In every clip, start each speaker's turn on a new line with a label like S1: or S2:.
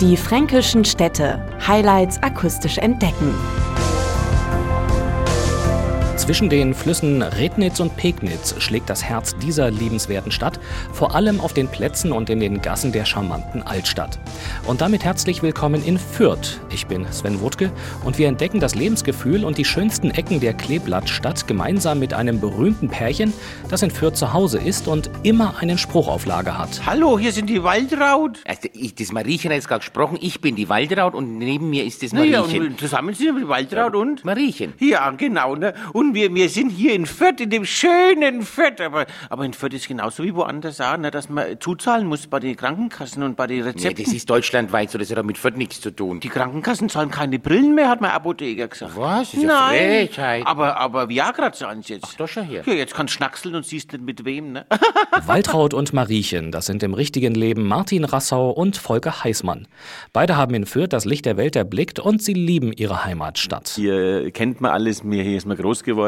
S1: Die fränkischen Städte. Highlights akustisch entdecken.
S2: Zwischen den Flüssen Rednitz und Pegnitz schlägt das Herz dieser liebenswerten Stadt, vor allem auf den Plätzen und in den Gassen der charmanten Altstadt. Und damit herzlich willkommen in Fürth. Ich bin Sven Wutke und wir entdecken das Lebensgefühl und die schönsten Ecken der Kleeblattstadt gemeinsam mit einem berühmten Pärchen, das in Fürth zu Hause ist und immer einen Spruch auf Lager hat.
S3: Hallo, hier sind die Waldraut.
S4: Also ich, das Mariechen hat jetzt gerade gesprochen, ich bin die Waldraut und neben mir ist das
S3: Naja,
S4: Mariechen.
S3: und zusammen sind wir die Waldraut und?
S4: Mariechen.
S3: Ja, genau. Ne? Und wir, wir sind hier in Fürth, in dem schönen Fürth. Aber, aber in Fürth ist genauso wie woanders auch, ne, dass man zuzahlen muss bei den Krankenkassen und bei den
S4: Nee,
S3: Rezepten.
S4: das ist deutschlandweit so, das hat doch mit Fürth nichts zu tun.
S3: die Krankenkassen zahlen keine Brillen mehr, hat mein Apotheker gesagt.
S4: Was? Das ist ja
S3: Nein,
S4: Frechheit.
S3: aber, aber Viagra zahlen sie jetzt.
S4: Ach, doch schon her.
S3: Ja, jetzt kannst du schnackseln und siehst nicht mit wem, ne?
S2: Waltraud und Mariechen, das sind im richtigen Leben Martin Rassau und Volker Heißmann. Beide haben in Fürth das Licht der Welt erblickt und sie lieben ihre Heimatstadt.
S5: Hier kennt man alles, mir hier ist man groß geworden.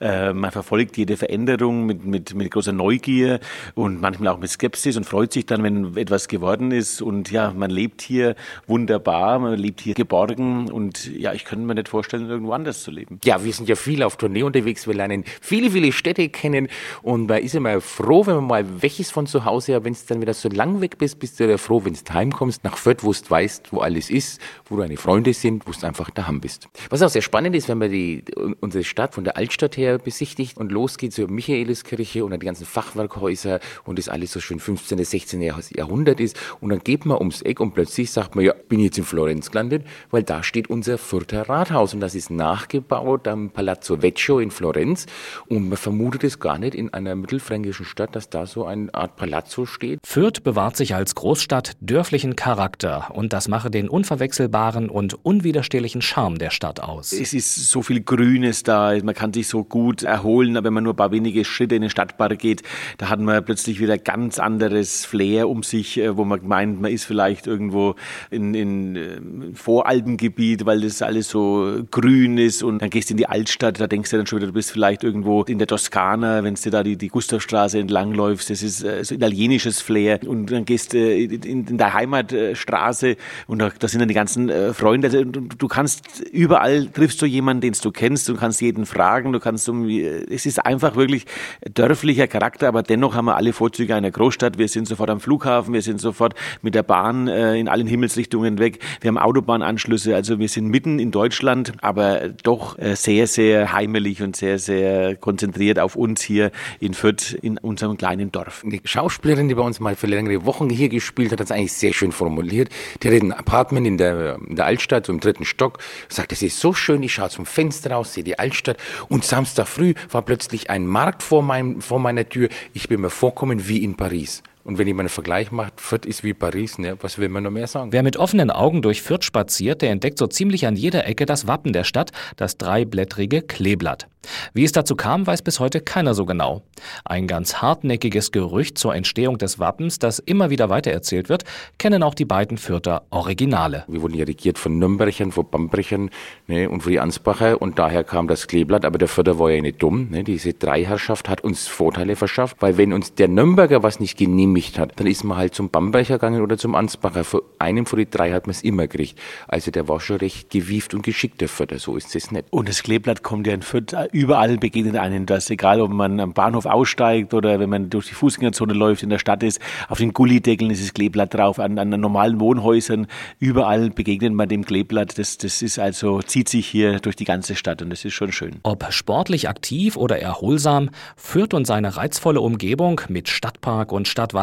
S5: Äh, man verfolgt jede Veränderung mit, mit, mit großer Neugier und manchmal auch mit Skepsis und freut sich dann, wenn etwas geworden ist. Und ja, man lebt hier wunderbar, man lebt hier geborgen und ja, ich könnte mir nicht vorstellen, irgendwo anders zu leben.
S4: Ja, wir sind ja viel auf Tournee unterwegs, wir lernen viele, viele Städte kennen und man ist immer froh, wenn man mal ist von zu Hause, aber wenn du dann wieder so lang weg bist, bist du wieder froh, wenn du heimkommst nach Fürth, wo du weißt, wo alles ist, wo deine Freunde sind, wo du einfach daheim bist. Was auch sehr spannend ist, wenn man die, unsere Stadt von der Altstadt her besichtigt und losgeht zur Michaeliskirche und dann die ganzen Fachwerkhäuser und das alles so schön 15., 16. Jahrhundert ist und dann geht man ums Eck und plötzlich sagt man, ja, bin jetzt in Florenz gelandet, weil da steht unser Fürther Rathaus und das ist nachgebaut am Palazzo Vecchio in Florenz und man vermutet es gar nicht in einer mittelfränkischen Stadt, dass da so eine Art Palazzo steht.
S2: Fürth bewahrt sich als Großstadt dörflichen Charakter und das mache den unverwechselbaren und unwiderstehlichen Charme der Stadt aus.
S5: Es ist so viel Grünes da, man kann sich so gut erholen, aber wenn man nur ein paar wenige Schritte in den Stadtpark geht, da hat man plötzlich wieder ganz anderes Flair um sich, äh, wo man meint, man ist vielleicht irgendwo in, in äh, Voralpengebiet, weil das alles so grün ist und dann gehst du in die Altstadt, da denkst du dann schon wieder, du bist vielleicht irgendwo in der Toskana, wenn du da die, die Gustavstraße entlangläufst, das ist äh, so italienisches Flair. Und dann gehst du in, in der Heimatstraße und da, da sind dann die ganzen Freunde, also, du, kannst überall triffst du jemanden, den du kennst, du kannst jeden fragen, du kannst irgendwie, es ist einfach wirklich dörflicher Charakter, aber dennoch haben wir alle Vorzüge einer Großstadt. Wir sind sofort am Flughafen, wir sind sofort mit der Bahn äh, in allen Himmelsrichtungen weg. Wir haben Autobahnanschlüsse, also wir sind mitten in Deutschland, aber doch äh, sehr, sehr heimelig und sehr, sehr konzentriert auf uns hier in Fürth, in unserem kleinen Dorf.
S4: Die Schauspielerin, die bei uns mal für längere Wochen hier gespielt hat, hat es eigentlich sehr schön formuliert. Die hat ein Apartment in der, in der Altstadt, so im dritten Stock, sagt, es ist so schön, ich schaue zum Fenster raus, sehe die Altstadt und Samstag früh war plötzlich ein Markt vor, meinem, vor meiner Tür. Ich bin mir vorkommen wie in Paris. Und wenn jemand einen Vergleich macht, Fürth ist wie Paris, ne, was will man noch mehr sagen?
S2: Wer mit offenen Augen durch Fürth spaziert, der entdeckt so ziemlich an jeder Ecke das Wappen der Stadt, das dreiblättrige Kleeblatt. Wie es dazu kam, weiß bis heute keiner so genau. Ein ganz hartnäckiges Gerücht zur Entstehung des Wappens, das immer wieder weitererzählt wird, kennen auch die beiden Fürther Originale.
S4: Wir wurden ja regiert von Nürnbergern, von Bambrechern ne, und von die Ansbacher und daher kam das Kleeblatt. Aber der Fürther war ja nicht dumm. Ne. Diese Dreiherrschaft hat uns Vorteile verschafft, weil wenn uns der Nürnberger was nicht genehmigt hat, dann ist man halt zum Bamberger gegangen oder zum Ansbacher. Für einen von die drei hat man es immer gekriegt. Also der war schon recht gewieft und geschickt, der Fürther. So ist es nicht.
S5: Und das Kleeblatt kommt ja in Fürth, überall begegnet einem das, egal ob man am Bahnhof aussteigt oder wenn man durch die Fußgängerzone läuft, in der Stadt ist, auf den Gullideckeln ist das Kleeblatt drauf, an, an normalen Wohnhäusern, überall begegnet man dem Kleeblatt. Das, das ist also, zieht sich hier durch die ganze Stadt und das ist schon schön.
S2: Ob sportlich aktiv oder erholsam, Fürth und seine reizvolle Umgebung mit Stadtpark und Stadtwald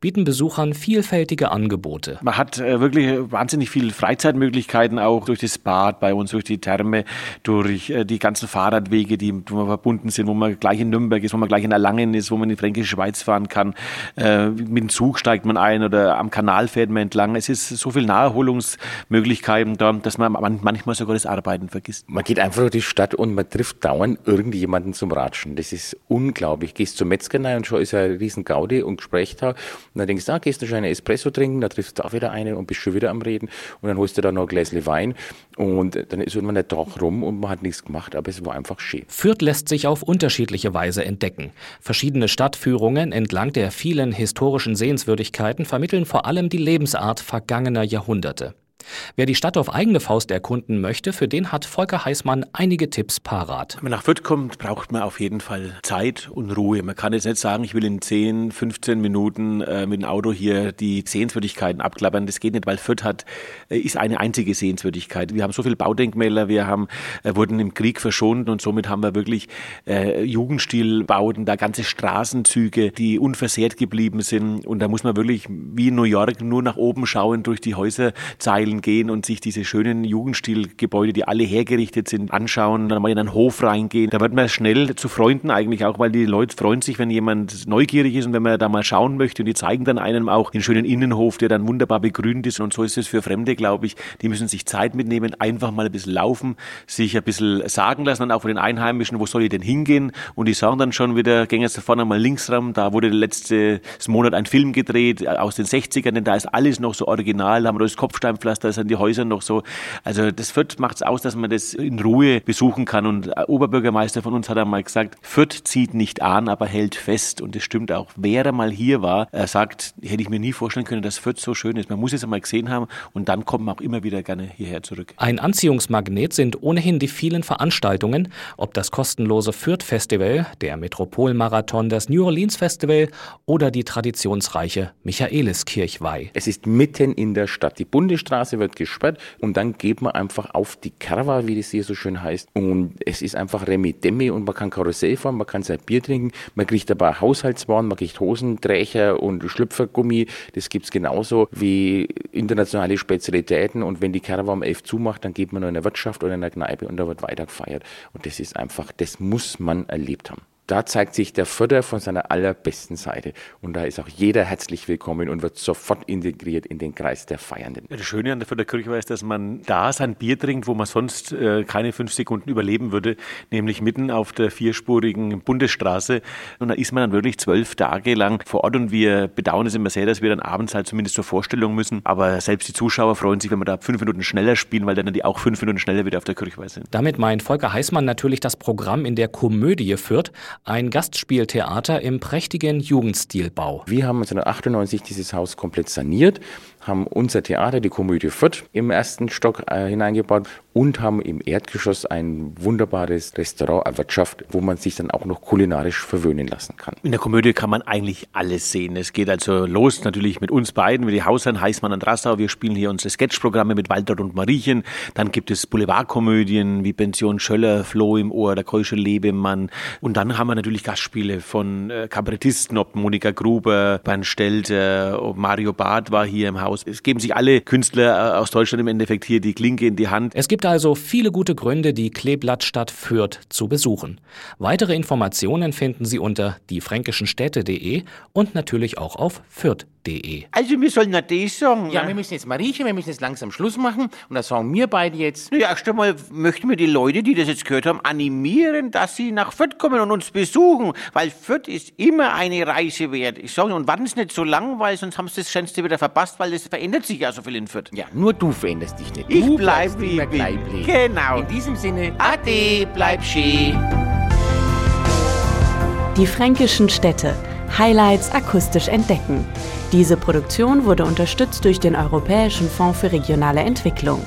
S2: bieten Besuchern vielfältige Angebote.
S5: Man hat äh, wirklich wahnsinnig viele Freizeitmöglichkeiten auch durch das Bad bei uns, durch die Therme, durch äh, die ganzen Fahrradwege, die wo verbunden sind, wo man gleich in Nürnberg ist, wo man gleich in Erlangen ist, wo man in die Fränkische Schweiz fahren kann. Äh, mit dem Zug steigt man ein oder am Kanal fährt man entlang. Es ist so viel Naherholungsmöglichkeiten da, dass man manchmal sogar das Arbeiten vergisst.
S4: Man geht einfach durch die Stadt und man trifft dauernd irgendjemanden zum Ratschen. Das ist unglaublich. Gehst zur Metzgerei und schon ist ein riesen Gaudi und Gespräch habe. Und dann denkst du, ah, gehst du schon eine Espresso trinken, da triffst du auch wieder eine und bist schon wieder am Reden. Und dann holst du da noch ein Gläschen Wein und dann ist irgendwann der Tag rum und man hat nichts gemacht, aber es war einfach schön.
S2: Fürth lässt sich auf unterschiedliche Weise entdecken. Verschiedene Stadtführungen entlang der vielen historischen Sehenswürdigkeiten vermitteln vor allem die Lebensart vergangener Jahrhunderte. Wer die Stadt auf eigene Faust erkunden möchte, für den hat Volker Heißmann einige Tipps parat.
S5: Wenn man nach Fürth kommt, braucht man auf jeden Fall Zeit und Ruhe. Man kann jetzt nicht sagen, ich will in 10, 15 Minuten äh, mit dem Auto hier die Sehenswürdigkeiten abklappern. Das geht nicht, weil Fürth hat, äh, ist eine einzige Sehenswürdigkeit. Wir haben so viele Baudenkmäler, wir haben, äh, wurden im Krieg verschont und somit haben wir wirklich äh, Jugendstilbauten, da ganze Straßenzüge, die unversehrt geblieben sind. Und da muss man wirklich wie in New York nur nach oben schauen durch die Häuserzeilen Stadtvierteln gehen und sich diese schönen Jugendstilgebäude, die alle hergerichtet sind, anschauen, dann mal in einen Hof reingehen. Da wird man schnell zu Freunden eigentlich auch, weil die Leute freuen sich, wenn jemand neugierig ist und wenn man da mal schauen möchte und die zeigen dann einem auch den schönen Innenhof, der dann wunderbar begrünt ist und so ist es für Fremde, glaube ich. Die müssen sich Zeit mitnehmen, einfach mal ein bisschen laufen, sich ein bisschen sagen lassen, dann auch von den Einheimischen, wo soll ich denn hingehen? Und die sagen dann schon wieder, gehen jetzt da vorne mal links ran, da wurde letztes Monat ein Film gedreht aus den 60ern, denn da ist alles noch so original, da haben wir das Kopfsteinpflaster da sind die Häuser noch so. Also das Fürth macht es aus, dass man das in Ruhe besuchen kann. Und Oberbürgermeister von uns hat einmal gesagt, Fürth zieht nicht an, aber hält fest. Und das stimmt auch. Wer mal hier war, er sagt, hätte ich mir nie vorstellen können, dass Fürth so schön ist. Man muss es einmal gesehen haben und dann kommt man auch immer wieder gerne hierher zurück.
S2: Ein Anziehungsmagnet sind ohnehin die vielen Veranstaltungen, ob das kostenlose Fürth Festival, der Metropolmarathon, das New Orleans Festival oder die traditionsreiche Michaeliskirchweih.
S4: Es ist mitten in der Stadt. Die Bundesstraße Straße wird gesperrt und dann geht man einfach auf die Kerwa, wie das hier so schön heißt. Und es ist einfach Remi Demi und man kann Karussell fahren, man kann sein Bier trinken, man kriegt aber Haushaltswaren, man kriegt Hosenträcher und Schlüpfergummi. Das gibt es genauso wie internationale Spezialitäten. Und wenn die Kerwa um elf zumacht, dann geht man nur in der Wirtschaft oder in der Kneipe und da wird weiter gefeiert. Und das ist einfach, das muss man erlebt haben da zeigt sich der Förder von seiner allerbesten Seite. Und da ist auch jeder herzlich willkommen und wird sofort integriert in den Kreis der Feiernden.
S5: Das Schöne an der Förderkirche war, ist, dass man da sein Bier trinkt, wo man sonst äh, keine fünf Sekunden überleben würde, nämlich mitten auf der vierspurigen Bundesstraße. Und da ist man dann wirklich zwölf Tage lang vor Ort und wir bedauern es immer sehr, dass wir dann abends halt zumindest zur Vorstellung müssen. Aber selbst die Zuschauer freuen sich, wenn wir da fünf Minuten schneller spielen, weil dann die auch fünf Minuten schneller wieder auf der Kirchweih sind.
S2: Damit meint Volker Heißmann natürlich das Programm in der Komödie führt ein Gastspieltheater im prächtigen Jugendstilbau.
S4: Wir haben 1998 dieses Haus komplett saniert, haben unser Theater, die Komödie Fürth, im ersten Stock äh, hineingebaut und haben im Erdgeschoss ein wunderbares Restaurant erwirtschaftet, wo man sich dann auch noch kulinarisch verwöhnen lassen kann.
S5: In der Komödie kann man eigentlich alles sehen. Es geht also los natürlich mit uns beiden, mit die Hausherren Heißmann und Rassau. Wir spielen hier unsere Sketchprogramme mit Walter und Mariechen. Dann gibt es Boulevardkomödien wie Pension Schöller, Floh im Ohr, der Keusche Lebemann. Und dann haben wir natürlich Gastspiele von äh, Kabarettisten, ob Monika Gruber, Bernd Stelter, ob Mario Barth war hier im Haus. Es geben sich alle Künstler äh, aus Deutschland im Endeffekt hier die Klinke in die Hand.
S2: Es gibt also viele gute Gründe, die Kleeblattstadt Fürth zu besuchen. Weitere Informationen finden Sie unter diefränkischenstädte.de und natürlich auch auf fürth.de.
S3: Also wir sollen das sagen.
S4: Ja, ne? wir müssen jetzt mal riechen, wir müssen jetzt langsam Schluss machen und das sagen wir beide jetzt.
S3: Ja, erst einmal möchten wir die Leute, die das jetzt gehört haben, animieren, dass sie nach Fürth kommen und uns besuchen, weil Fürth ist immer eine Reise wert. Ich sage, und warten es nicht so lang, weil sonst haben sie das Schönste wieder verpasst, weil es verändert sich ja so viel in Fürth.
S4: Ja, nur du veränderst dich nicht.
S3: Ich du bleib wie ich bin.
S4: Genau. In diesem Sinne, ade, bleib schön.
S1: Die fränkischen Städte. Highlights akustisch entdecken. Diese Produktion wurde unterstützt durch den Europäischen Fonds für regionale Entwicklung.